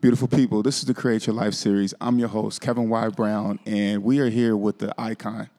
Beautiful people, this is the Create Your Life series. I'm your host, Kevin Y. Brown, and we are here with the icon,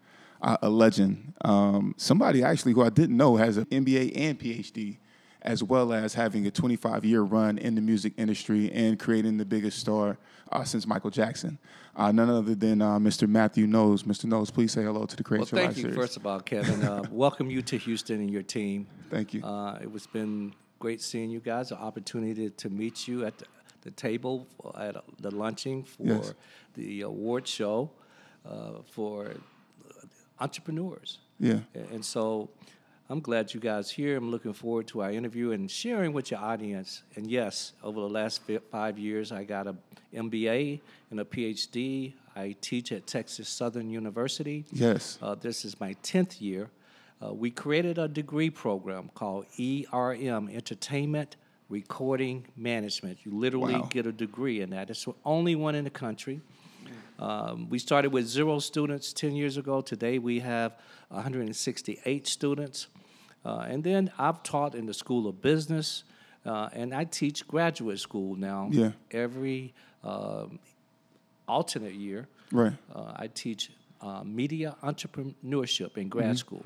uh, a legend, um, somebody actually who I didn't know has an MBA and PhD, as well as having a 25 year run in the music industry and creating the biggest star uh, since Michael Jackson. Uh, none other than uh, Mr. Matthew Knowles. Mr. Knowles, please say hello to the Create Your Life series. Well, thank you, first of all, Kevin. Uh, welcome you to Houston and your team. Thank you. Uh, it was been great seeing you guys. An opportunity to meet you at the, the table at the lunching for Yes. the award show uh, for entrepreneurs. yeah. And so I'm glad you guys here. I'm looking forward to our interview and sharing with your audience. And yes, over the last five years, I got a MBA and a PhD. I teach at Texas Southern University. Yes. Uh, this is my 10th year. Uh, we created a degree program called ERM, Entertainment Recording Management. You literally Wow. get a degree in that. It's the only one in the country. Um, we started with zero students 10 years ago. Today we have 168 students. Uh, and then I've taught in the School of Business, uh, and I teach graduate school now. Yeah. Every um, alternate year, Right. uh, I teach uh, media entrepreneurship in grad school.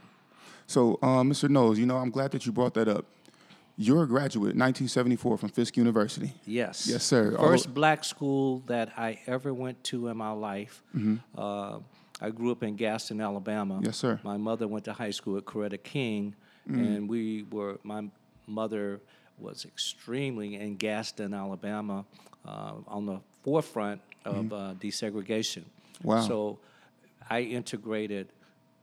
So, uh, Mr. Knowles, you know, I'm glad that you brought that up. You're a graduate, 1974 from Fisk University. Yes. Yes, sir. First Although- black school that I ever went to in my life. Uh, I grew up in Gadsden, Alabama. Mm-hmm. Yes, sir. My mother went to high school at Coretta King, and we were. My mother was extremely in Gadsden, Alabama, uh, on the forefront of uh, desegregation. Mm-hmm. Wow. So, I integrated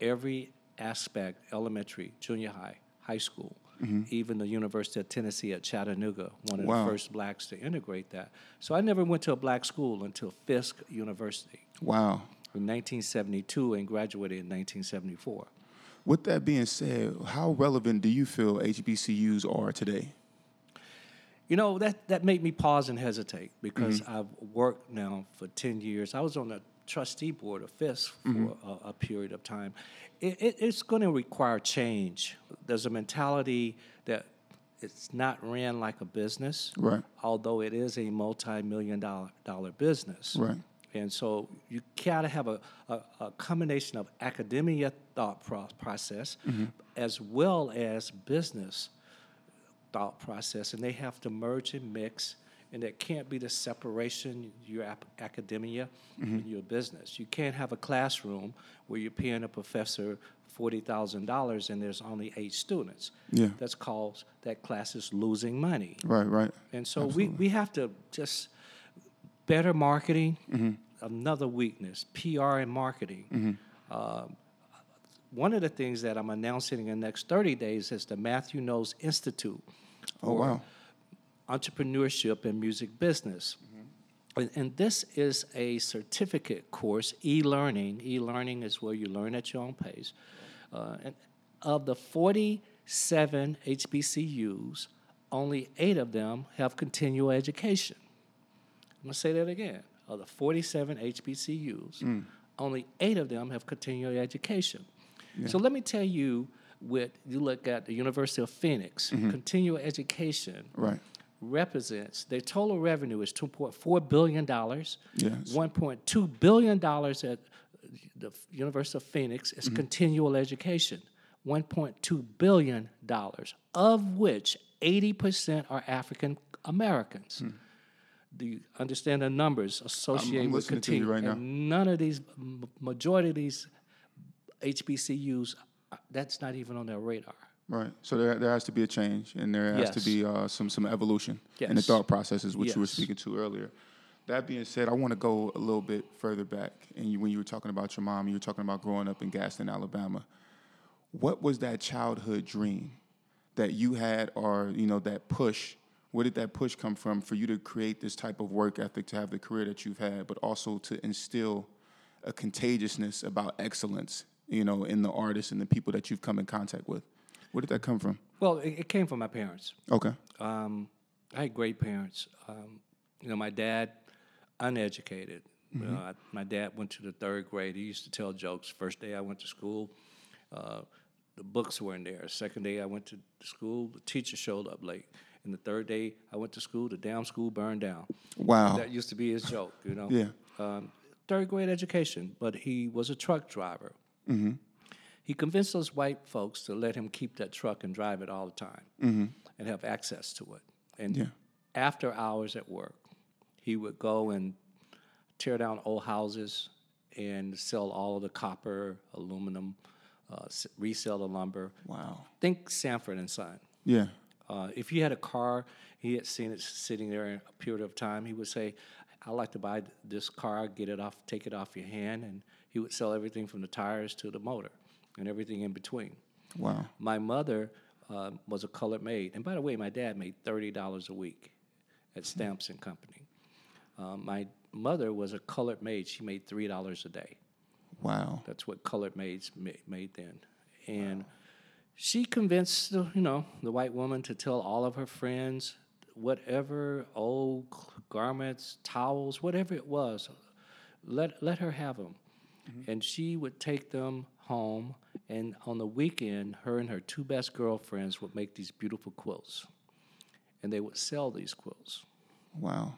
every aspect: elementary, junior high, high school. Mm-hmm. Even the University of Tennessee at Chattanooga, one of Wow. the first blacks to integrate that. So I never went to a black school until Fisk University Wow. in 1972 and graduated in 1974. With that being said, how relevant do you feel HBCUs are today? You know, that, that made me pause and hesitate because mm-hmm. I've worked now for 10 years. I was on the trustee board of Fisk for mm-hmm. a, a period of time. It, it, it's going to require change. There's a mentality that it's not ran like a business, Right. although it is a multi-million dollar, dollar business. Right. And so you gotta have a, a, a combination of academia thought pro- process mm-hmm. as well as business thought process, and they have to merge and mix. And there can't be the separation your ap- academia and your business. You can't have a classroom where you're paying a professor forty thousand dollars and there's only eight students. Yeah. That's called that class is losing money. Right, right. And so we, we have to just better marketing, Mm-hmm. another weakness, PR and marketing. Mm-hmm. Um, one of the things that I'm announcing in the next 30 days is the Matthew Knowles Institute Oh, wow. Entrepreneurship and Music Business. And, and this is a certificate course, e-learning. E-learning is where you learn at your own pace. Uh, and of the 47 HBCUs, only eight of them have continual education. I'm going to say that again. Of the 47 HBCUs, only eight of them have continuing education. So let me tell you, with you look at the University of Phoenix, continual education Right. Represents their total revenue is 2.4 billion dollars. Yes. 1.2 billion dollars at the University of Phoenix is continual education. 1.2 billion dollars, of which 80% are African Americans. Do you understand the numbers associated with listening to you continue? right now. and none of these, majority of these HBCUs, uh, that's not even on their radar. Right. So there, there has to be a change, and there has to be uh, some some evolution in the thought processes, which you were speaking to earlier. That being said, I want to go a little bit further back. And you, when you were talking about your mom, you were talking about growing up in Gadsden, Alabama. What was that childhood dream that you had, or you know, that push? Where did that push come from for you to create this type of work ethic, to have the career that you've had, but also to instill a contagiousness about excellence, you know, in the artists and the people that you've come in contact with? Where did that come from? Well, it, it came from my parents. Okay. Um, I had great parents. Um, you know, my dad, uneducated. Know, I, my dad went to the third grade. He used to tell jokes. First day I went to school, uh, the books weren't there. Second day I went to school, the teacher showed up late. And the third day I went to school, the damn school burned down. Wow. That used to be his joke, you know. Yeah. Um, third grade education, but he was a truck driver. Mm-hmm. He convinced those white folks to let him keep that truck and drive it all the time and have access to it. And Mm-hmm. Yeah. after hours at work, he would go and tear down old houses and sell all of the copper, aluminum, uh, resell the lumber. Wow. Think Sanford and Son. Yeah. Uh, if he had a car, he had seen it sitting there in a period of time, he would say, I'd like to buy this car, get it off, take it off your hand. And he would sell everything from the tires to the motor and everything in between. Wow. My mother uh, was a colored maid. And by the way, my dad made $30 a week at Stamps and Company. Uh, my mother was a colored maid. She made $3 a day. Wow. That's what colored maids ma- made then. And she convinced the, you know the white woman to tell all of her friends whatever old garments, towels, whatever it was, let let her have them. And she would take them home. And on the weekend, her and her two best girlfriends would make these beautiful quilts. And they would sell these quilts. Wow.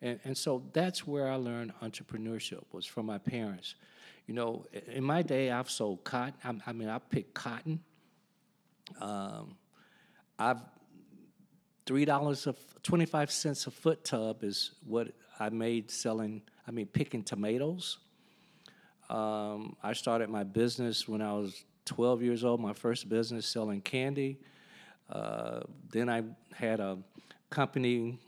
And, and so that's where I learned entrepreneurship was from my parents. You know, in my day, I've sold cotton. I, I mean, I picked cotton. Um, I've three dollars of twenty five cents a foot tub is what I made selling. I mean, picking tomatoes. Um, I started my business when I was twelve years old. My first business selling candy. Uh, then I had a company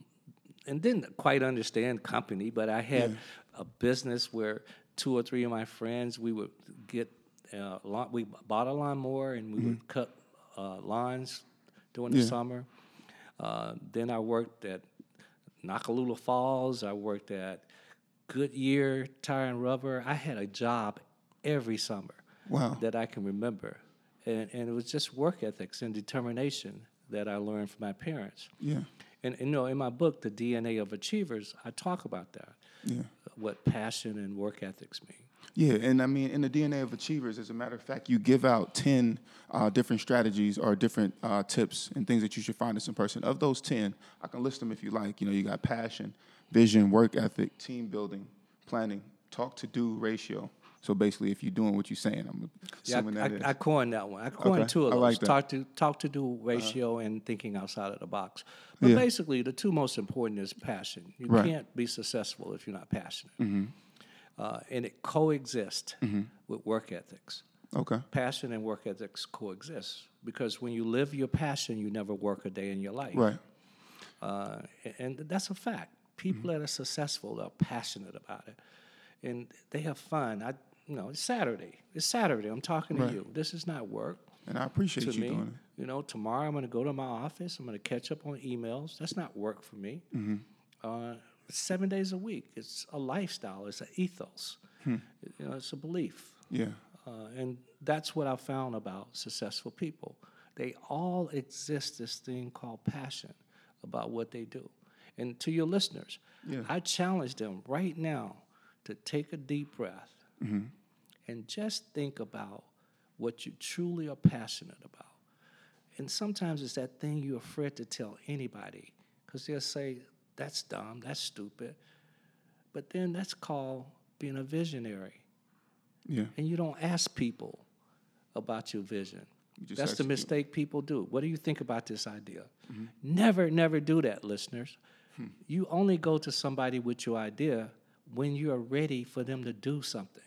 and didn't quite understand company, but I had a business where two or three of my friends we would get uh, lawn, we bought a lawnmower and we would cut uh, lawns during the summer. Uh, then I worked at Noccalula Falls. I worked at Goodyear Tire and Rubber. I had a job every summer Wow. that I can remember, and, and it was just work ethics and determination that I learned from my parents. Yeah. And, and you know, in my book, The DNA of Achievers, I talk about that. Yeah. What passion and work ethics mean. Yeah, and I mean, in the DNA of achievers, as a matter of fact, you give out 10 uh, different strategies or different uh, tips and things that you should find in some person. Of those 10, I can list them if you like. You know, you got passion, vision, work ethic, team building, planning, talk to do ratio. So basically, if you're doing what you're saying, I'm Yeah, assuming I, that. I, I coined that one. I coined Okay, two of those. like. Uh-huh. Talk to talk to do ratio and thinking outside of the box. But Yeah. basically, the two most important is passion. You Right. Mm-hmm. can't be successful if you're not passionate. Uh, and it coexists with work ethics. okay. Passion and work ethics coexist because when you live your passion, you never work a day in your life. Right. Uh, and that's a fact. People that are successful are passionate about it, and they have fun. I, you know, it's Saturday. It's Saturday. I'm talking to you. This is not work And I appreciate you me. doing it. You know, tomorrow I'm going to go to my office. I'm going to catch up on emails. That's not work for me. Mm-hmm. Uh, seven days a week. It's a lifestyle. It's an ethos. Hmm. You know, it's a belief. Yeah. Uh, and that's what I found about successful people. They all exist this thing called passion about what they do. And to your listeners, Yeah. I challenge them right now to take a deep breath Mm-hmm. and just think about what you truly are passionate about. And sometimes it's that thing you're afraid to tell anybody because they'll say, that's dumb, that's stupid. But then that's called being a visionary Yeah. and you don't ask people about your vision. You That's the mistake people do. What do you think about this idea? Mm-hmm. Never, never do that, listeners. Hmm. You only go to somebody with your idea when you are ready for them to do something.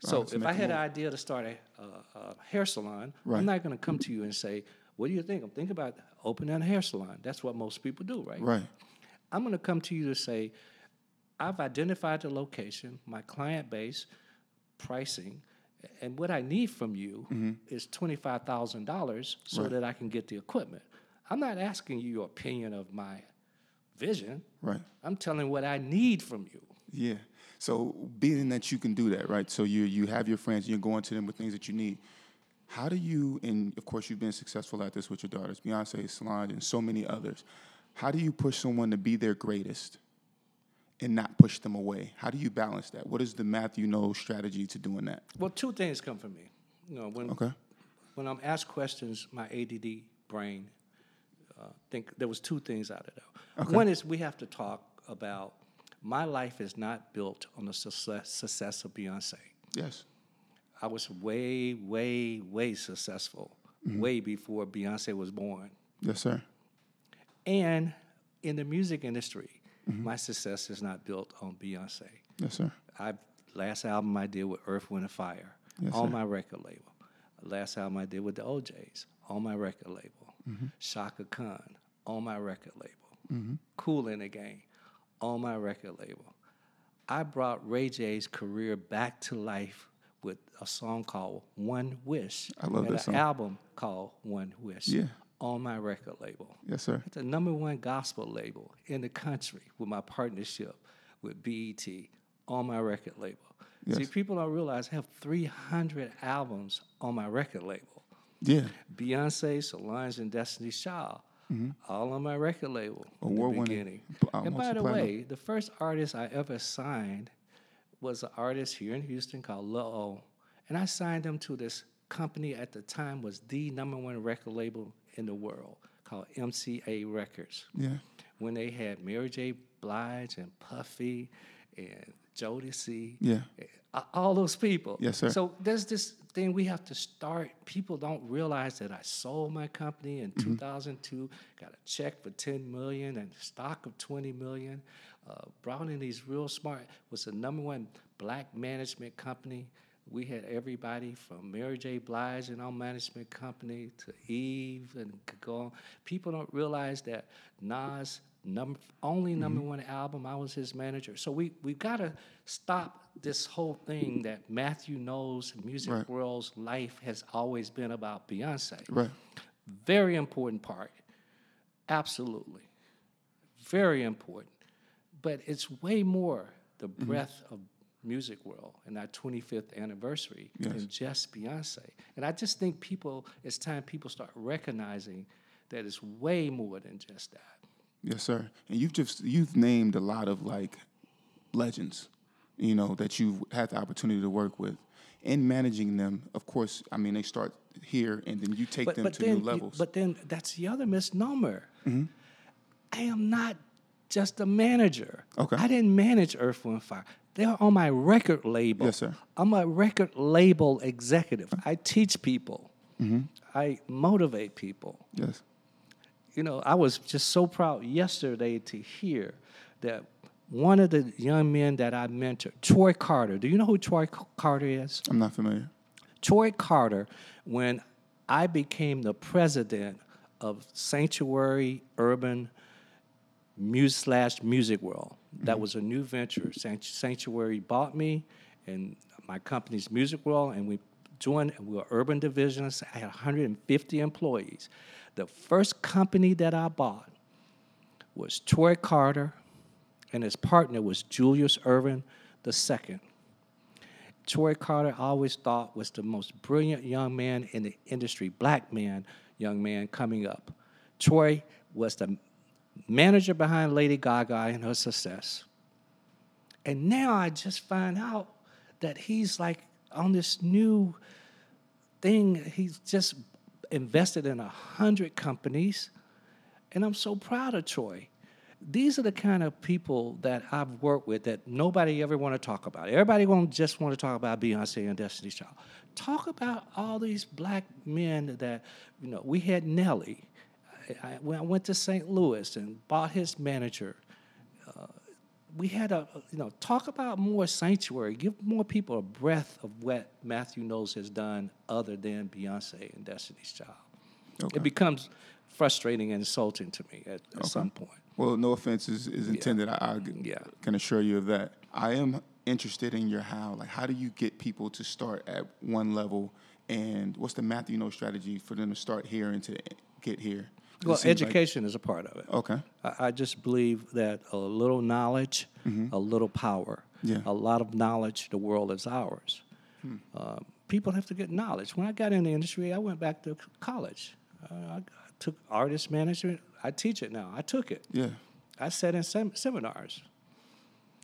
So if I had an idea to start a, a, a hair salon, Right. I'm not going to come to you and say, "What do you think?" I'm thinking about opening a hair salon. That's what most people do, right? Right. I'm going to come to you to say, I've identified the location, my client base, pricing, and what I need from you is twenty-five thousand dollars so Mm-hmm. Right. that I can get the equipment. I'm not asking you your opinion of my vision. Right. I'm telling what I need from you. Yeah. So being that you can do that, right? So you you have your friends, you're going to them with things that you need. How do you, and of course you've been successful at this with your daughters, Beyonce, Solange, and so many others. How do you push someone to be their greatest and not push them away? How do you balance that? What is the Matthew Knowles strategy to doing that? Well, two things come from me. You know, when Okay. when I'm asked questions, my ADD brain uh, think there was two things out of that. One is we have to talk about my life is not built on the success, success of Beyonce. Yes. I was way, way, way successful, way before Beyonce was born. Yes, sir. And in the music industry, my success is not built on Beyonce. Yes, sir. I last album I did with Earth, Wind, and Fire Yes, on sir. my record label. Last album I did with the O'Jays on my record label. Mm-hmm. Chaka Khan on my record label. Kool and the Gang on my record label. I brought Ray J's career back to life with a song called One Wish. I love and that an song. album called One Wish Yeah. on my record label. Yes, sir. It's the number one gospel label in the country with my partnership with BET on my record label. See, people don't realize I have 300 albums on my record label. Yeah. Beyonce, Solange, and Destiny Child, all on my record label in the beginning. uh, and by the way, the first artist I ever signed was an artist here in Houston called Lo. And I signed him to this company at the time was the number one record label in the world called MCA Records Yeah. when they had Mary J. Blige and Puffy and Jodeci. Yeah. All those people. Yes, sir. So there's this thing we have to start. People don't realize that I sold my company in Mm-hmm. 2002, got a check for 10 million and stock of 20 million. Uh, brought in these real smart, was the number one black management company. We had everybody from Mary J. Blige and our management company to Eve and go on. People don't realize that Nas number only number one album. I was his manager. So we we got to stop this whole thing that Matthew Knowles music Right. world's life has always been about Beyonce. Right. Very important part. Absolutely. Very important. But it's way more the Mm-hmm. breadth of music world and our 25th anniversary than just Beyonce. And I just think people, it's time people start recognizing that it's way more than just that. Yes, sir. And you've just you've named a lot of like legends, you know, that you've had the opportunity to work with. In managing them, of course, I mean they start here and then you take them to then, new levels. Mm-hmm. But then that's the other misnomer. I am not just a manager. Okay. I didn't manage Earth, Wind, Fire. They're on my record label. Yes, sir. I'm a record label executive. I teach people. Mm-hmm. I motivate people. yes. You know, I was just so proud yesterday to hear that one of the young men that I mentored, Troy Carter. Do you know who Troy Carter is? I'm not familiar. Troy Carter, when I became the president of Sanctuary Urban Music slash Music World, that mm-hmm. was a new venture. Sanctuary bought me and my company's Music World, and we joined. We were urban divisions. I had 150 employees. The first company that I bought was Troy Carter, and his partner was Julius Erving II. Troy Carter I always thought was the most brilliant young man in the industry, black man, young man coming up. Troy was the manager behind Lady Gaga and her success. And now I just find out that he's like on this new thing. He's just invested in a hundred companies. And I'm so proud of Troy. These are the kind of people that I've worked with that nobody ever want to talk about. Everybody won't just want to talk about Beyonce and Destiny's Child. Talk about all these black men that, you know, we had Nelly. I, I, went to St. Louis and bought his manager, we had a you know talk about more sanctuary, give more people a breath of what Matthew Knowles has done other than Beyonce and Destiny's Child. Okay. It becomes frustrating and insulting to me at, at some point. Well, no offense is, is intended. I, I Yeah. can assure you of that. I am interested in your how. Like, how do you get people to start at one level, and what's the Matthew Knowles strategy for them to start here and to get here? Well, seems like- education is a part of it. okay. I, I just believe that a little knowledge, a little power. Mm-hmm. Yeah. A lot of knowledge, the world is ours. Hmm. Uh, people have to get knowledge. When I got in the industry, I went back to college. Uh, I, I took artist management. I teach it now. I took it. Yeah. I sat in sem- seminars.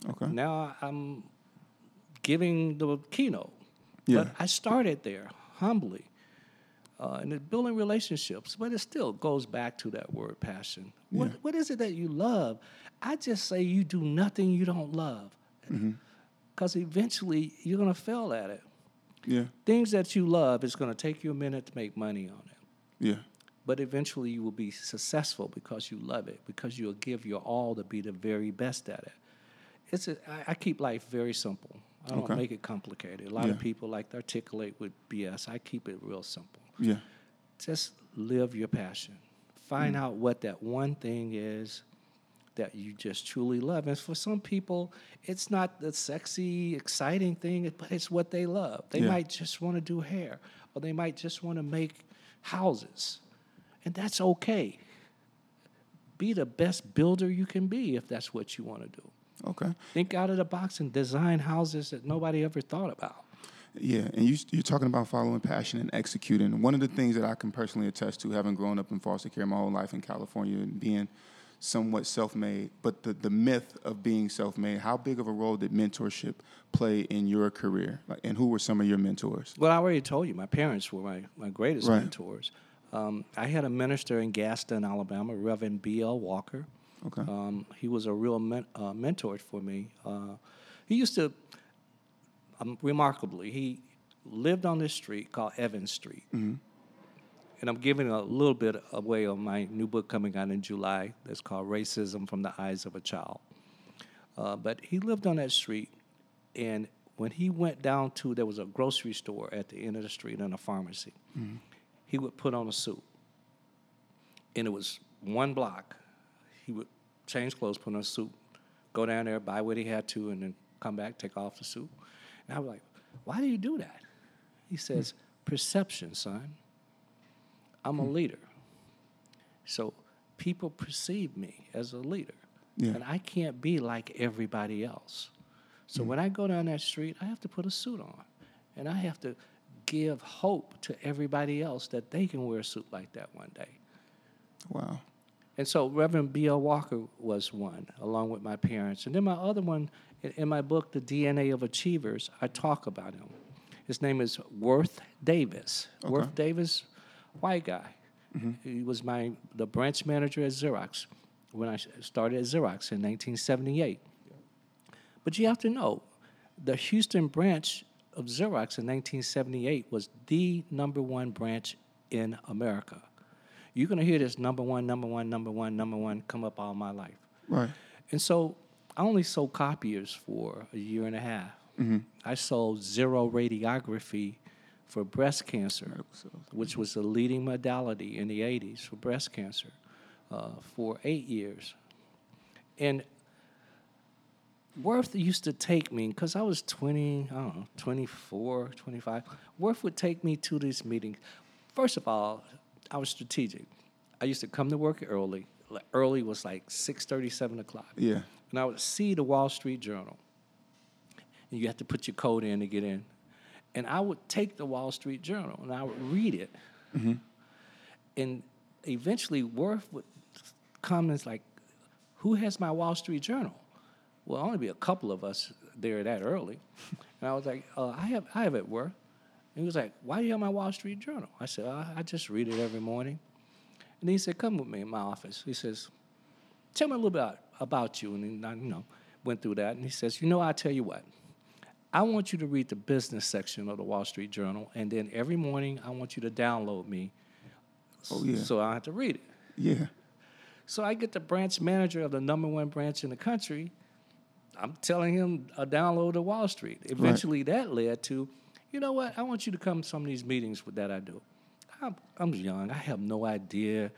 Okay. Now I'm giving the keynote. Yeah. But I started there humbly. Uh, and it's building relationships, but it still goes back to that word passion. What, Yeah. what is it that you love? I just say you do nothing you don't love. Mm-hmm. Because eventually you're going to fail at it. Yeah. Things that you love, it's going to take you a minute to make money on it. Yeah. But eventually you will be successful because you love it, because you'll give your all to be the very best at it. It's a, I, I keep life very simple. I don't Okay. make it complicated. A lot Yeah. of people like to articulate with BS. I keep it real simple. Yeah. Just live your passion. Find mm. out what that one thing is that you just truly love. And for some people, it's not the sexy, exciting thing, but it's what they love. They Yeah. might just want to do hair, or they might just want to make houses. And that's okay. Be the best builder you can be if that's what you want to do. Okay. Think out of the box and design houses that nobody ever thought about. Yeah, and you, you're talking about following passion and executing. One of the things that I can personally attest to, having grown up in foster care my whole life in California and being somewhat self-made, but the, the myth of being self-made, how big of a role did mentorship play in your career? Like, and who were some of your mentors? Well, I already told you, my parents were my, my greatest Right. mentors. Um, I had a minister in Gadsden, Alabama, Reverend B.L. Walker. Okay. Um, he was a real men- uh, mentor for me. Uh, he used to, um, remarkably, he lived on this street called Evans Street. And I'm giving a little bit away on my new book coming out in July that's called Racism from the Eyes of a Child. Uh, but he lived on that street, and when he went down to, there was a grocery store at the end of the street and a pharmacy, he would put on a suit. And it was one block. He would change clothes, put on a suit, go down there, buy what he had to, and then come back, take off the suit. And I was like, why do you do that? He says, perception, son. I'm a hmm. leader. So people perceive me as a leader. Yeah. And I can't be like everybody else. So hmm. when I go down that street, I have to put a suit on. And I have to give hope to everybody else that they can wear a suit like that one day. Wow. And so Reverend B.L. Walker was one, along with my parents. And then my other one, in, my book, The DNA of Achievers, I talk about him. His name is Worth Davis. Worth Davis, white guy. Mm-hmm. He was my the branch manager at Xerox when I started at Xerox in 1978. But you have to know, the Houston branch of Xerox in 1978 was the number one branch in America. You're going to hear this number one, number one, number one, number one come up all my life. Right. And so I only sold copiers for a year and a half. I sold xeroradiography for breast cancer, which was the leading modality in the 80s for breast cancer, uh, for eight years. And Worth used to take me, because I was 20, I don't know, 24, 25. Worth would take me to these meetings. First of all, I was strategic. I used to come to work early. Early was like 6.30, 7 o'clock. Yeah. And I would see the Wall Street Journal. And you have to put your code in to get in. And I would take the Wall Street Journal and I would read it. And eventually, Worth would come and comments like, Who has my Wall Street Journal? Well, only be a couple of us there that early. And I was like, uh, I have I have it, Worth. And he was like, Why do you have my Wall Street Journal? I said, I, I just read it every morning. And he said, Come with me in my office. He says, Tell me a little bit about, about you. And then I, you know, went through that. And he says, You know, I'll tell you what. I want you to read the business section of the Wall Street Journal, and then every morning I want you to download me Oh yeah. so I have to read it. yeah. So I get the branch manager of the number one branch in the country, I'm telling him a download to Wall Street. Eventually, that led to, you know what? I want you to come to some of these meetings with that I do. I'm, I'm young. I have no idea,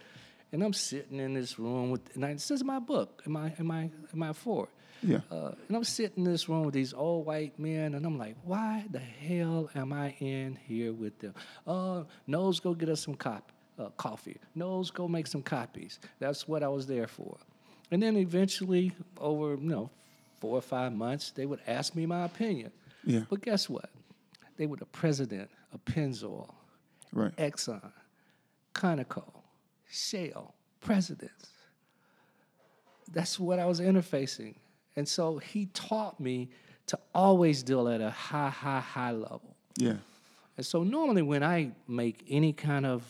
and I'm sitting in this room with. And I, this is my book. Am I? Am I? Am I for? Yeah. Uh, and I'm sitting in this room with these old white men, and I'm like, why the hell am I in here with them? Uh, Knowles, go get us some cop, uh, coffee. Knowles, go make some copies. That's what I was there for. And then eventually, over you know, four or five months, they would ask me my opinion. Yeah. But guess what? They were the president of Pennzoil, Right. Exxon, Conoco, Shell, presidents. That's what I was interfacing. And so he taught me to always deal at a high, high, high level. Yeah. And so normally when I make any kind of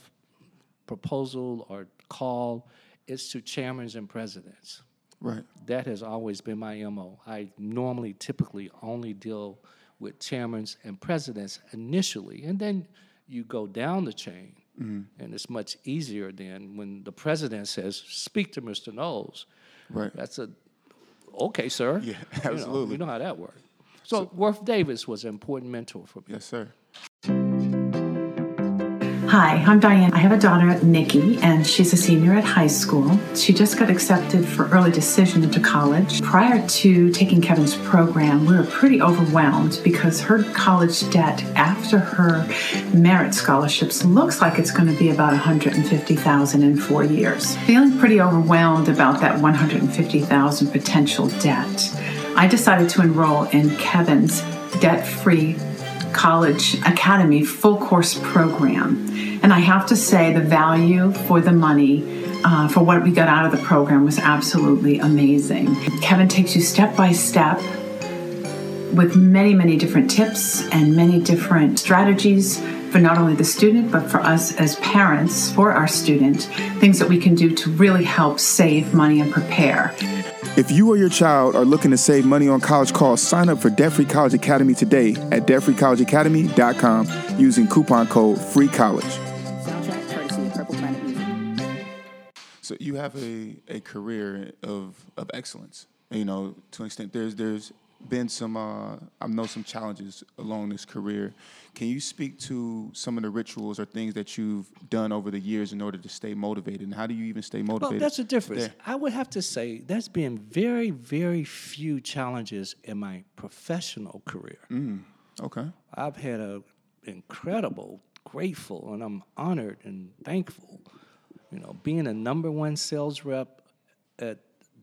proposal or call, it's to chairmans and presidents. Right. That has always been my MO. I normally typically only deal with chairmans and presidents initially, and then you go down the chain, Mm-hmm. and it's much easier then when the president says, "Speak to Mr. Knowles." Right. That's a okay, sir. Yeah, You know, absolutely. You know, how that works. So, Worth Davis was an important mentor for me. Yes, sir. Hi, I'm Diane. I have a daughter, Nikki, and she's a senior at high school. She just got accepted for early decision into college. Prior to taking Kevin's program, we were pretty overwhelmed because her college debt after her merit scholarships looks like it's going to be about 150,000 in 4 years. Feeling pretty overwhelmed about that 150,000 potential debt. I decided to enroll in Kevin's debt-free College Academy full course program. And I have to say, the value for the money, uh, for what we got out of the program, was absolutely amazing. Kevin takes you step by step with many, many different tips and many different strategies for not only the student, but for us as parents, for our student, things that we can do to really help save money and prepare. If you or your child are looking to save money on college costs, sign up for Debt Free College Academy today at debtfreecollegeacademy.com using coupon code FREECOLLEGE. Soundtrack courtesy of Purple Planet Music. So you have a, a career of, of excellence. You know, to an extent, there's there's been some uh, I know some challenges along this career. Can you speak to some of the rituals or things that you've done over the years in order to stay motivated? And how do you even stay motivated? Well, that's the difference. there? I would have to say there's been very, very few challenges in my professional career. Mm, okay. I've had a incredible, grateful, and I'm honored and thankful. You know, being a number one sales rep at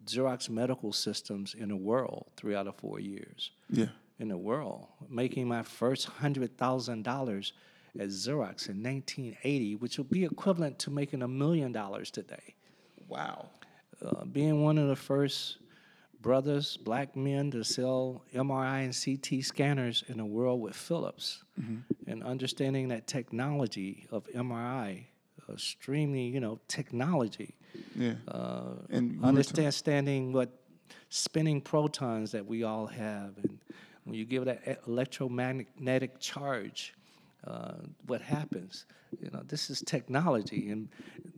Xerox Medical Systems in the world three out of four years Yeah. In the world, making my first hundred thousand dollars at Xerox in 1980, which would be equivalent to making a million dollars today. Wow. Uh, being one of the first brothers, black men, to sell MRI and CT scanners in the world with Philips, and understanding that technology of MRI, uh, extremely, you know, technology, Yeah. uh, and understanding what spinning protons that we all have, and when you give that electromagnetic charge, uh, what happens? You know, this is technology, and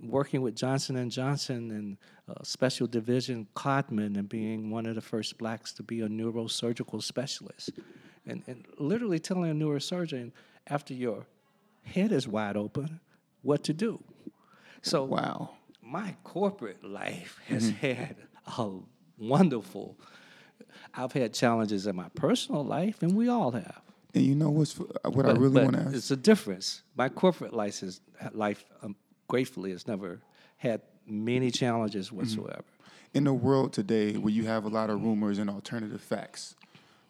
working with Johnson and Johnson and uh, Special Division Codman, and being one of the first blacks to be a neurosurgical specialist, and, and literally telling a neurosurgeon after your head is wide open, what to do. So Wow. my corporate life has had a wonderful. I've had challenges in my personal life, and we all have. And you know what's what I really want to ask? It's a difference. My corporate life is life, um, gratefully, has never had many challenges Mm-hmm. whatsoever. in the world today where you have a lot of rumors and alternative facts,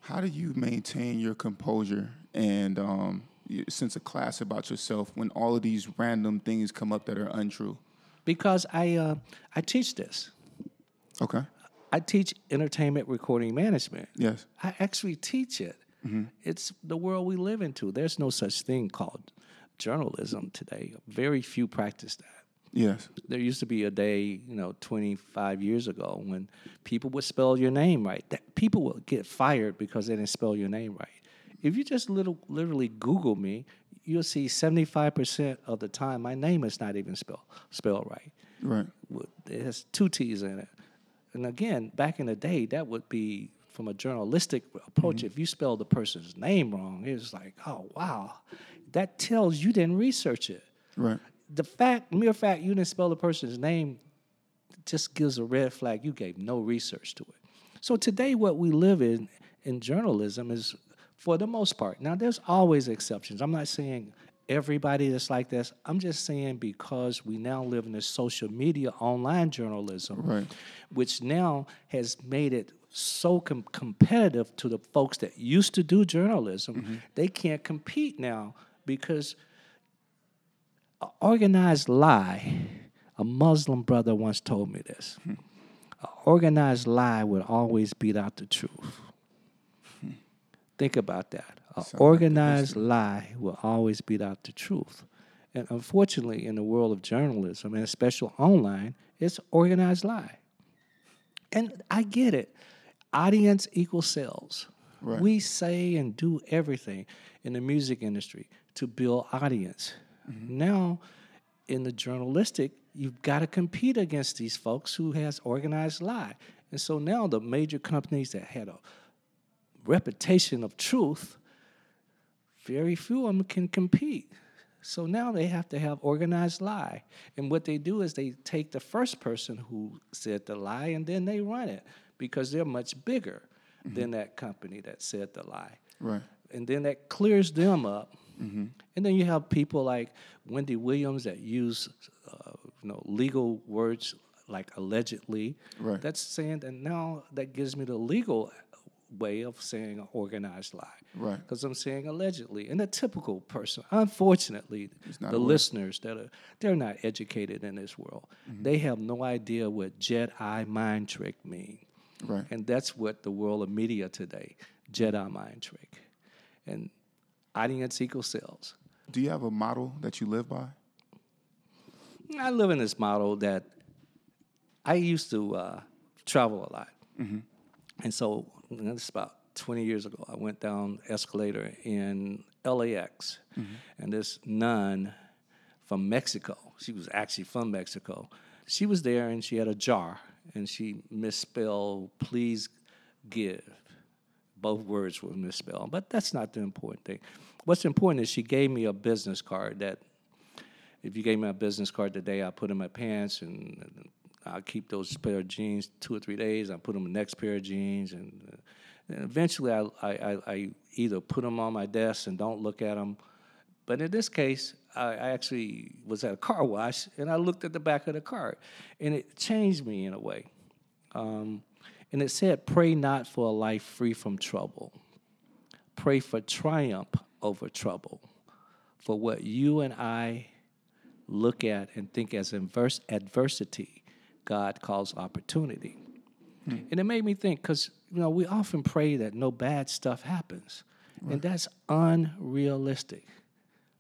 how do you maintain your composure and um, your sense of class about yourself when all of these random things come up that are untrue? Because I, uh, I teach this. Okay. I teach entertainment recording management. Yes. I actually teach it. Mm-hmm. It's the world we live into. There's no such thing called journalism today. Very few practice that. Yes. There used to be a day, you know, 25 years ago when people would spell your name right. That people would get fired because they didn't spell your name right. If you just little, literally Google me, you'll see 75% of the time my name is not even spelled spelled right. Right. It has two T's in it. And again, back in the day, that would be from a journalistic approach, mm-hmm. if you spell the person's name wrong, it's like, oh wow, that tells you didn't research it. Right. The fact, mere fact, you didn't spell the person's name, just gives a red flag. You gave no research to it. So today, what we live in in journalism is, for the most part, now there's always exceptions. I'm not saying everybody that's like this. I'm just saying because we now live in this social media online journalism, Right. which now has made it so com- competitive to the folks that used to do journalism. Mm-hmm. They can't compete now because a organized lie. A Muslim brother once told me this. Hmm. An organized lie would always beat out the truth. Hmm. Think about that. An organized lie will always beat out the truth. And unfortunately, in the world of journalism, and especially online, it's organized lie. And I get it. Audience equals sales. Right. We say and do everything in the music industry to build audience. Mm-hmm. Now, in the journalistic, you've got to compete against these folks who has organized lie. And so now the major companies that had a reputation of truth, very few of them can compete. So now they have to have organized lie. And what they do is they take the first person who said the lie and then they run it because they're much bigger than that company that said the lie. Right. And then that clears them up. And then you have people like Wendy Williams that use uh, you know, legal words like allegedly. Right. That's saying that now that gives me the legal way of saying an organized lie. Right. Because I'm saying allegedly. And the typical person, unfortunately, the listeners that are they're not educated in this world. They have no idea what Jedi mind trick means. Right. And that's what the world of media today, Jedi mind trick. And audience equals sales. Do you have a model that you live by? I live in this model that I used to uh, travel a lot. And so that's about 20 years ago. I went down escalator in LAX, mm-hmm. and this nun from Mexico, she was actually from Mexico, she was there and she had a jar and she misspelled please give. Both words were misspelled, but that's not the important thing. What's important is she gave me a business card that if you gave me a business card today, I put in my pants and I'll keep those pair of jeans two or three days. I put them in the next pair of jeans, and, uh, and eventually I, I, I, I either put them on my desk and don't look at them. But in this case, I, I actually was at a car wash and I looked at the back of the car, and it changed me in a way. Um, and it said, "Pray not for a life free from trouble. Pray for triumph over trouble." For what you and I look at and think as inverse adversity, God calls opportunity. Hmm. And it made me think because you know we often pray that no bad stuff happens, and that's unrealistic.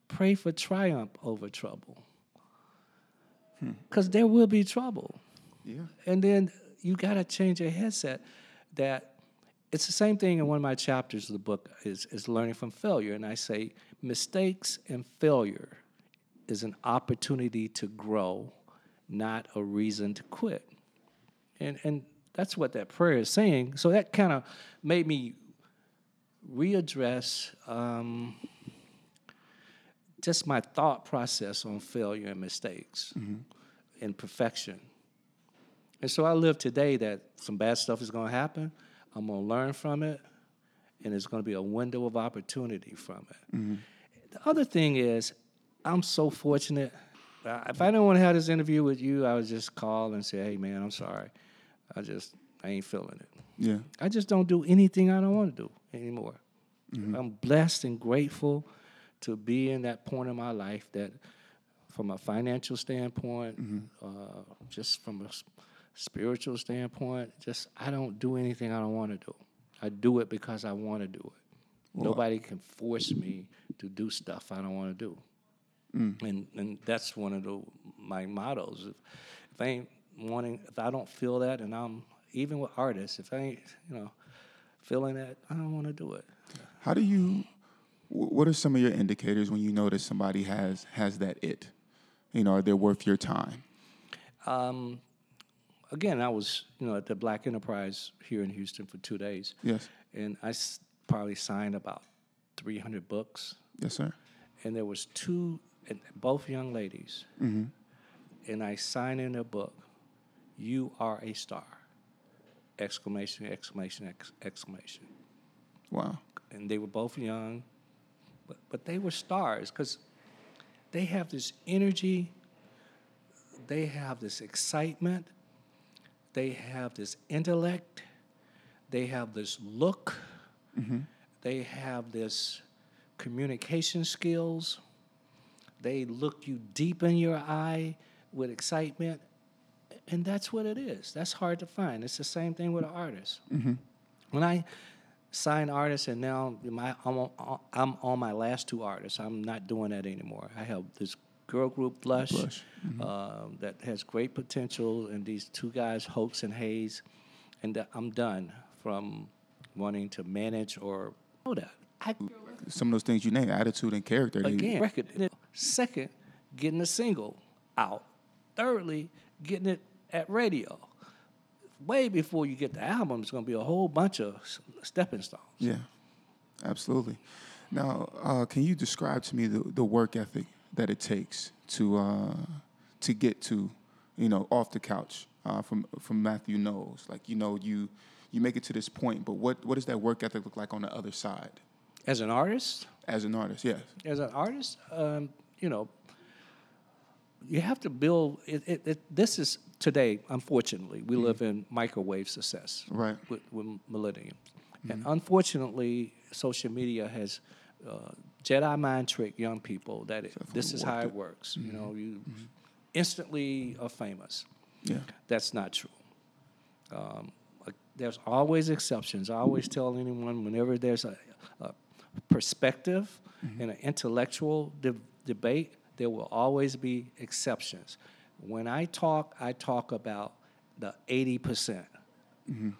Pray for triumph over trouble, hmm. because there will be trouble. Yeah. And then you got to change your headset that it's the same thing in one of my chapters of the book is, is learning from failure. And I say mistakes and failure is an opportunity to grow, not a reason to quit. And, and that's what that prayer is saying. So that kind of made me readdress um, just my thought process on failure and mistakes and perfection. And so I live today that some bad stuff is going to happen. I'm going to learn from it, and it's going to be a window of opportunity from it. The other thing is, I'm so fortunate. If I didn't want to have this interview with you, I would just call and say, "Hey, man, I'm sorry. I just I ain't feeling it. Yeah. I just don't do anything I don't want to do anymore. I'm blessed and grateful to be in that point in my life that, from a financial standpoint, uh, just from a spiritual standpoint, just I don't do anything I don't want to do. I do it because I want to do it. Nobody can force me to do stuff I don't want to do. And and that's one of the my mottos. If, if I ain't wanting, if I don't feel that, and I'm even with artists, if I ain't you know feeling that, I don't want to do it. How do you? What are some of your indicators when you notice somebody has has that it? You know, are they worth your time? Um, again, I was you know at the Black Enterprise here in Houston for two days. Yes. and I s- probably signed about 300 books, Yes, sir. and there was two, and both young ladies, mm-hmm. and I signed in their book, "You are a star!" Exclamation! Exclamation! Ex- exclamation! Wow. And they were both young, but but they were stars because they have this energy, they have this excitement, they have this intellect, they have this look, mm-hmm. they have this communication skills. They look you deep in your eye with excitement, and that's what it is. That's hard to find. It's the same thing with an artist. When I sign artists, and now my, I'm, on, I'm on my last two artists. I'm not doing that anymore. I have this girl group, Blush, Blush, um, that has great potential, and these two guys, Hoax and Hayes, and that I'm done from wanting to manage or know that. I, Some of those things you name, attitude and character. they- again, record. Second, getting a single out. Thirdly, getting it at radio. Way before you get the album, it's going to be a whole bunch of stepping stones. Yeah, absolutely. Now, uh, can you describe to me the, the work ethic that it takes to uh, to get to, you know, off the couch uh, from from Matthew Knowles? Like, you know, you you make it to this point, but what what does that work ethic look like on the other side As an artist, as an artist? Yes. as an artist, um, you know, you have to build. It, it, it, this is today. Unfortunately, we live in microwave success. Right. With, with millennium, and unfortunately, social media has uh, Jedi mind trick young people that it, this is how it works. You know, you instantly are famous. Yeah. That's not true. Um, uh, there's always exceptions. I always tell anyone whenever there's a, a perspective and an intellectual de- debate, there will always be exceptions. When I talk, I talk about the 80%. percent mm-hmm.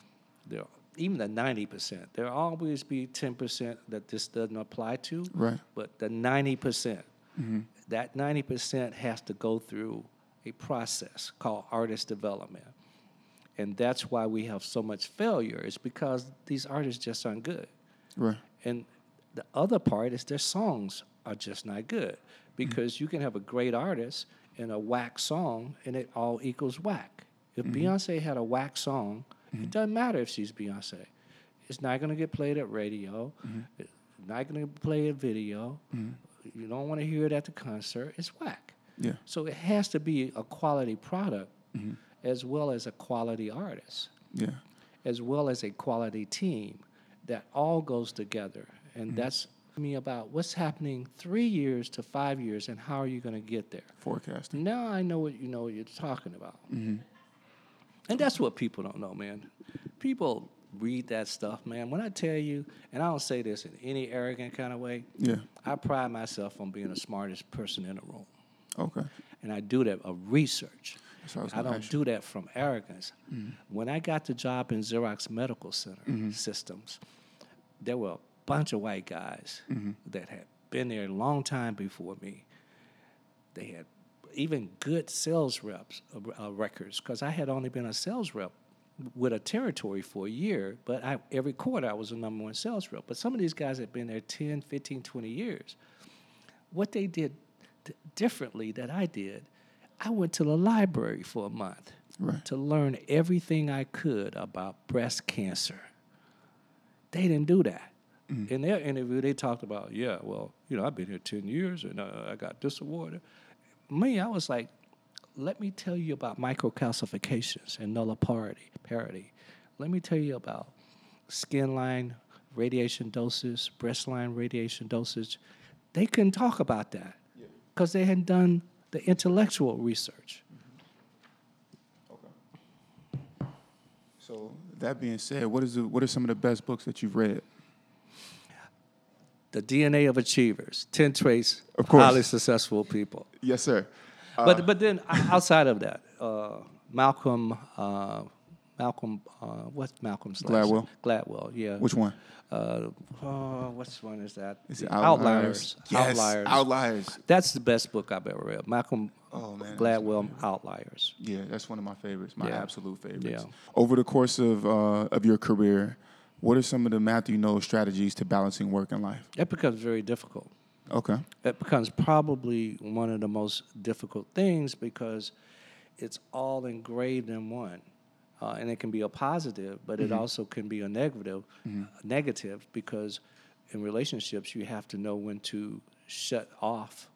There, even the 90%. There will always be 10% that this doesn't apply to. Right. But the 90%, percent mm-hmm. that 90% has to go through a process called artist development. And that's why we have so much failure, is because these artists just aren't good. Right. And the other part is their songs are just not good hmm. because you can have a great artist and a whack song and it all equals whack. If mm-hmm. Beyonce had a whack song, it mm-hmm. doesn't matter if she's Beyonce. It's not going to get played at radio. Mm-hmm. It's not going to play at video. You don't want to hear it at the concert. It's whack. Yeah. So it has to be a quality product as well as a quality artist Yeah. as well as a quality team that all goes together. And mm-hmm. that's me about what's happening three years to five years and how are you going to get there. Forecasting. Now I know what you know what you're talking about. Mm-hmm. And that's what people don't know, man. People read that stuff, man. When I tell you, and I don't say this in any arrogant kind of way, Yeah. I pride myself on being the smartest person in the room. Okay. And I do that of research. I was I don't do that from arrogance. Mm-hmm. When I got the job in Xerox Medical Center Systems, there were bunch of white guys that had been there a long time before me. They had even good sales reps uh, uh, records because I had only been a sales rep with a territory for a year, but I, every quarter I was a number one sales rep. But some of these guys had been there 10, 15, 20 years. What they did differently that I did, I went to the library for a month Right. to learn everything I could about breast cancer. They didn't do that. In their interview, they talked about, yeah, well, you know, I've been here 10 years and uh, I got this award. Me, I was like, let me tell you about microcalcifications and nulliparity, parity. Let me tell you about skin line radiation doses, breast line radiation dosage. They couldn't talk about that because they hadn't done the intellectual research. Okay. So that being said, what is the, what are some of the best books that you've read? The DNA of Achievers, 10 Traits Of course. Highly Successful People. Yes, sir. Uh, but, but then outside of that, uh, Malcolm uh, Malcolm. Uh, what's Malcolm's last Gladwell? Gladwell, yeah. Which one? Uh, uh, which one is that? Is it Outliers. Yes, Outliers. Outliers. That's the best book I've ever read. Malcolm Oh, man, Gladwell, Outliers. Yeah, that's one of my favorites. My Yeah. absolute favorites. Yeah. Over the course of uh, of your career, what are some of the Matthew Knowles strategies to balancing work and life? It becomes very difficult. Okay. It becomes probably one of the most difficult things because it's all engraved in one. Uh, and it can be a positive, but it also can be a negative, negative because in relationships you have to know when to shut off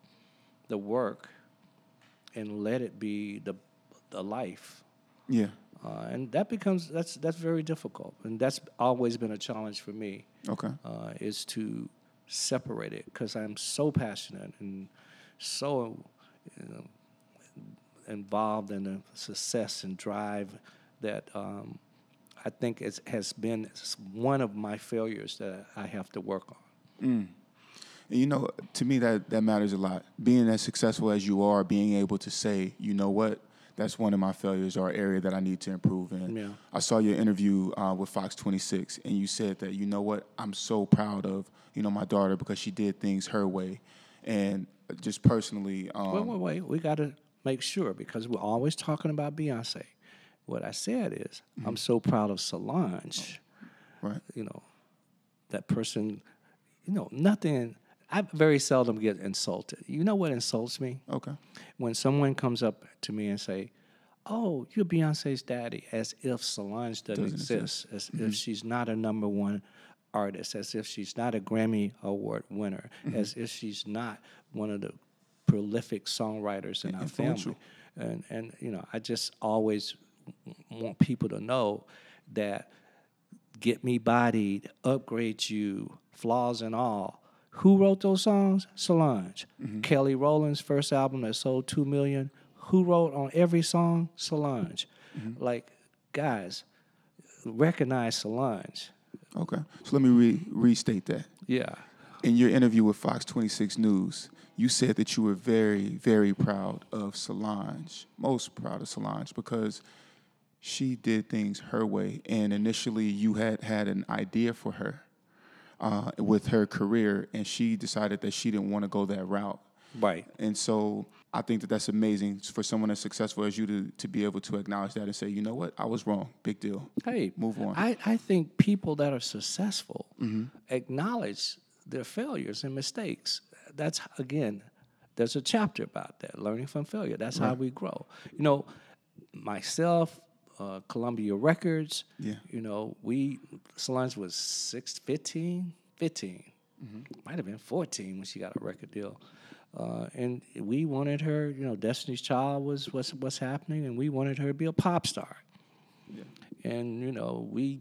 the work and let it be the the life. Yeah. Uh, and that becomes that's that's very difficult, and that's always been a challenge for me Okay. uh, is to separate it because I'm so passionate and so you know, involved in the success and drive that um, I think it has been one of my failures that I have to work on. And you know, to me that that matters a lot. Being as successful as you are, being able to say, you know what, that's one of my failures or area that I need to improve in. Yeah. I saw your interview uh, with Fox 26, and you said that you know what, I'm so proud of you know my daughter because she did things her way, and just personally, um, Wait, wait, wait. We got to make sure because we're always talking about Beyonce. What I said is, I'm so proud of Solange. right? you know, that person, you know, nothing. I very seldom get insulted. You know what insults me? Okay. When someone comes up to me and say, "Oh, you're Beyonce's daddy," as if Solange doesn't, Doesn't exist, as if mm-hmm. she's not a number one artist, as if she's not a Grammy Award winner, mm-hmm. as if she's not one of the prolific songwriters in our family. And and you know, I just always want people to know that Get Me Bodied, Upgrade You, Flaws and All. Who wrote those songs? Solange. Mm-hmm. Kelly Rowland's first album that sold 2 million. Who wrote on every song? Solange. Mm-hmm. Like, guys, recognize Solange. Okay. So let me re- restate that. Yeah. In your interview with Fox 26 News, you said that you were very, very proud of Solange, most proud of Solange, because she did things her way. And initially, you had had an idea for her uh, with her career, and she decided that she didn't want to go that route. Right. And so I think that that's amazing for someone as successful as you to, to be able to acknowledge that and say, you know what, I was wrong. Big deal. Hey, Move on. I, I think people that are successful acknowledge their failures and mistakes. That's again, there's a chapter about that, learning from failure. That's how we grow. You know, myself, uh, Columbia Records, Yeah. you know, we Solange was six, 15, 15. Might have been 14 when she got a record deal. Uh, and we wanted her, you know, Destiny's Child was what's what's happening, and we wanted her to be a pop star Yeah. and you know we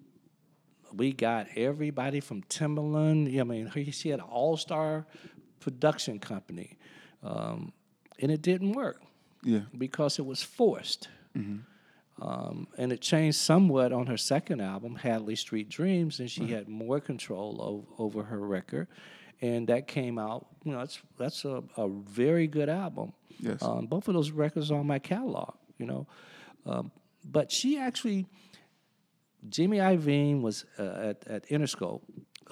we got everybody from Timbaland. I mean, he- she had an all-star production company, um, and it didn't work Yeah. because it was forced. Um, and it changed somewhat on her second album, Hadley Street Dreams, and she had more control o- over her record, and that came out. You know, that's that's a, a very good album. Yes. Um, both of those records are on my catalog. You know, um, but she actually Jimmy Iovine was uh, at, at Interscope,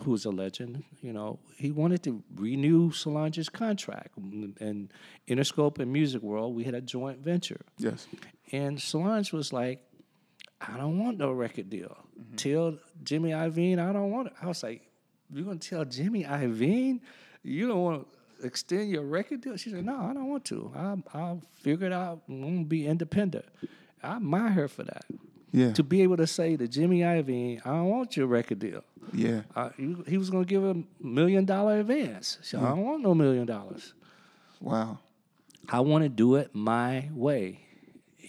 who's a legend. You know, he wanted to renew Solange's contract, and Interscope and Music World, we had a joint venture. Yes. And Solange was like, I don't want no record deal. Tell Jimmy Iovine I don't want it. I was like, you're gonna tell Jimmy Iovine you don't want to extend your record deal? She said, No, I don't want to. I'll, I'll figure it out. I'm gonna be independent. I admire her for that. Yeah. To be able to say to Jimmy Iovine, I don't want your record deal. Yeah. Uh, he, he was gonna give a million dollar advance. So said, I don't want no million dollars. Wow. I want to do it my way.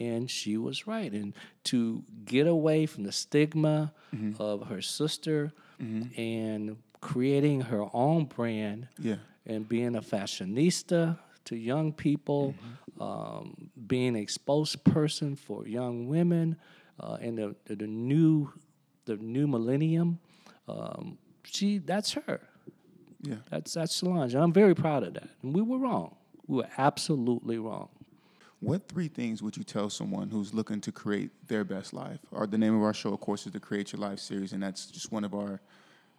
And she was right. And to get away from the stigma of her sister and creating her own brand Yeah. and being a fashionista to young people, um, being a spokesperson for young women uh, in the, the, the new the new millennium. Um, she that's her. Yeah. That's that's Solange. And I'm very proud of that. And we were wrong. We were absolutely wrong. What three things would you tell someone who's looking to create their best life? Or the name of our show, of course, is the Create Your Life series, and that's just one of our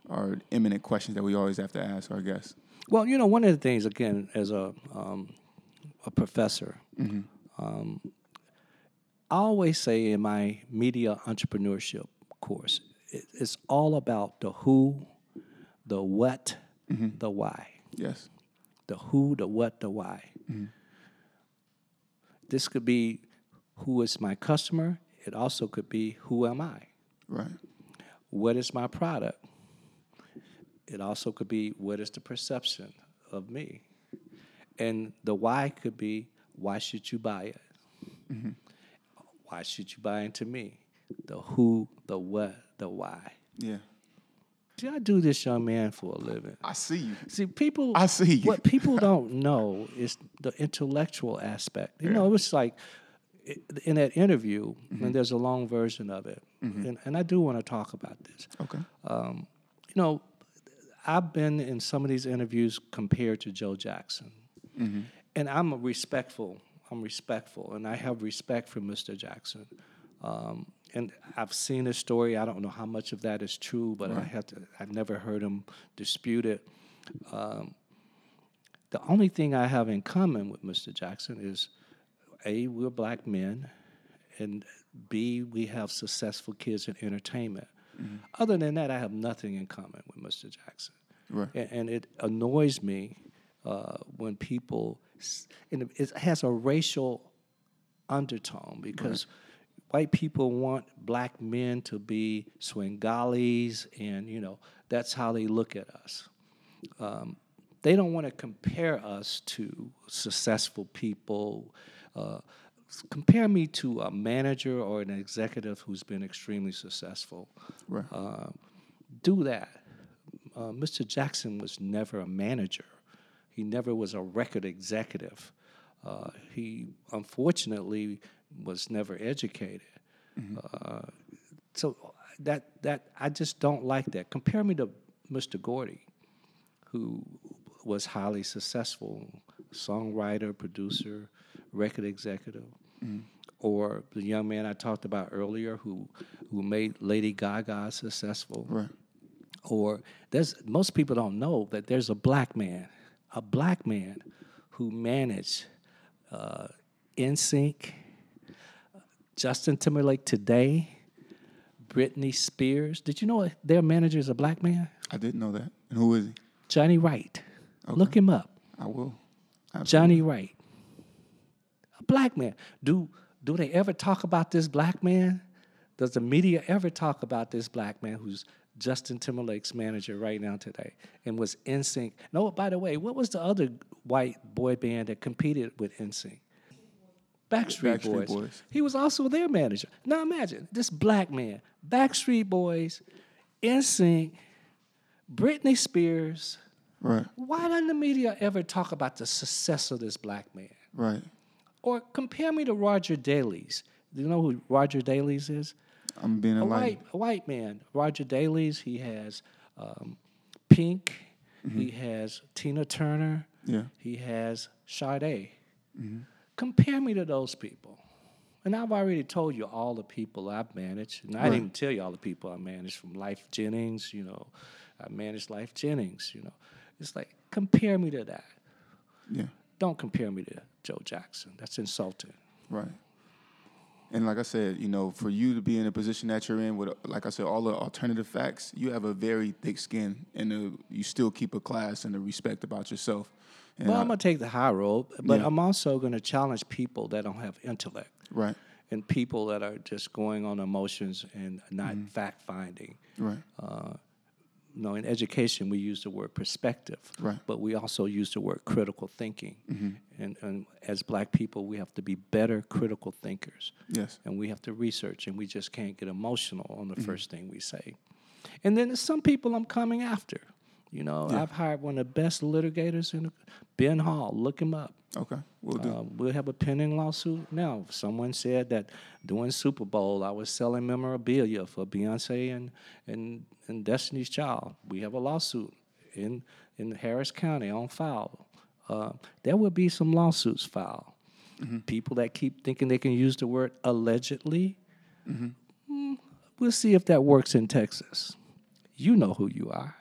our imminent questions that we always have to ask our guests. Well, you know, one of the things, again, as a um, a professor, um, I always say in my media entrepreneurship course, it, it's all about the who, the what, the why. Yes. The who, the what, the why. This could be who is my customer. It also could be who am I? Right. What is my product? It also could be what is the perception of me? And the why could be why should you buy it? Mm-hmm. Why should you buy into me? The who, the what, the why. Yeah. See, I do this, young man, for a living. I see you. See, people. I see you. What people don't know is the intellectual aspect. You know, it was like in that interview, Mm-hmm. and there's a long version of it, and, and I do want to talk about this. Okay. You know, I've been in some of these interviews compared to Joe Jackson, Mm-hmm. and I'm a respectful. I'm respectful, and I have respect for Mr. Jackson. Um, and I've seen his story. I don't know how much of that is true, but I have to. I've never heard him dispute it. Um, the only thing I have in common with Mr. Jackson is, a we're black men, and b we have successful kids in entertainment. Other than that, I have nothing in common with Mr. Jackson. Right. And, and it annoys me uh, when people, and it has a racial undertone because white people want black men to be Svengalis, and you know that's how they look at us. Um, they don't want to compare us to successful people. Uh, compare me to a manager or an executive who's been extremely successful. Right. Uh, do that. Uh, Mr. Jackson was never a manager. He never was a record executive. Uh, he unfortunately was never educated. Uh, so that that I just don't like that. Compare me to Mr. Gordy, who was highly successful, songwriter, producer, record executive, or the young man I talked about earlier who who made Lady Gaga successful Right. or there's most people don't know that there's a black man, a black man who managed uh, NSYNC, Justin Timberlake today, Britney Spears. Did you know their manager is a black man? I didn't know that. And who is he? Johnny Wright. Look him up. I will. Johnny Wright. A black man. Do do they ever talk about this black man? Does the media ever talk about this black man who's Justin Timberlake's manager right now today and was NSYNC? No, by the way, what was the other white boy band that competed with NSYNC? Backstreet, Backstreet Boys. Boys. He was also their manager. Now imagine this black man, Backstreet Boys, NSYNC, Britney Spears. Right. Why doesn't the media ever talk about the success of this black man? Right. Or compare me to Roger Davies. Do you know who Roger Davies is? I'm being A white, a white man. Roger Davies. He has um, Pink. He has Tina Turner. Yeah. He has Sade. Compare me to those people. And I've already told you all the people I've managed. And I didn't even tell you all the people I managed from Lyfe Jennings, you know. I managed Lyfe Jennings, you know. It's like, compare me to that. Yeah. Don't compare me to Joe Jackson. That's insulting. Right. And like I said, you know, for you to be in a position that you're in with, like I said, all the alternative facts, you have a very thick skin, and uh you still keep a class and a respect about yourself. And Well, I- I'm gonna take the high road, but Yeah. I'm also gonna challenge people that don't have intellect right, and people that are just going on emotions and not Mm-hmm. fact finding. right, You know, in education, we use the word perspective, Right. Mm-hmm. but we also use the word critical thinking. And, and as black people, we have to be better critical thinkers. yes, and we have to research, and we just can't get emotional on the Mm-hmm. first thing we say. And then there's some people I'm coming after. You know, I've hired one of the best litigators in the, Ben Hall. Look him up. okay, we'll do. Uh, we'll have a pending lawsuit now. Someone said that during Super Bowl I was selling memorabilia for Beyonce and and, and Destiny's Child. We have a lawsuit in in Harris County on file. Uh, there will be some lawsuits filed. People that keep thinking they can use the word allegedly. Mm, we'll see if that works in Texas. You know who you are.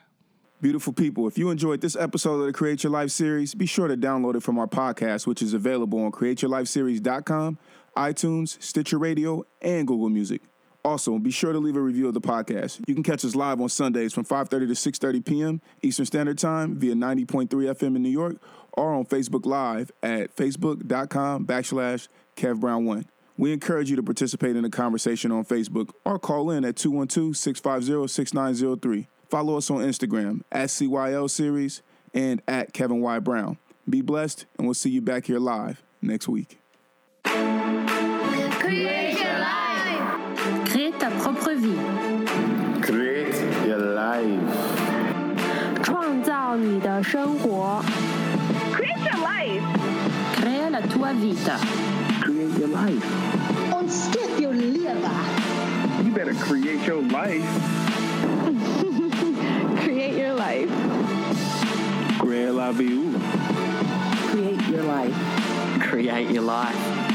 Beautiful people, if you enjoyed this episode of the Create Your Life series, be sure to download it from our podcast, which is available on createyourlifeseries.com, iTunes, Stitcher Radio, and Google Music. Also, be sure to leave a review of the podcast. You can catch us live on Sundays from 5:30 to 6:30 p.m. Eastern Standard Time via 90.3 FM in New York or on Facebook Live at facebook.com backslash Kev Brown 1. We encourage you to participate in the conversation on Facebook or call in at 212-650-6903. Follow us on Instagram at CYL Series and at Kevin Y. Brown. Be blessed, and we'll see you back here live next week. Create your life. Crée ta propre vie， Create your life. 创造你的生活。 Create your life. Crea la tua vita. Create your life. Ontsteek jou lewe. You better create your life. Create la vie. Create your life. Create your life.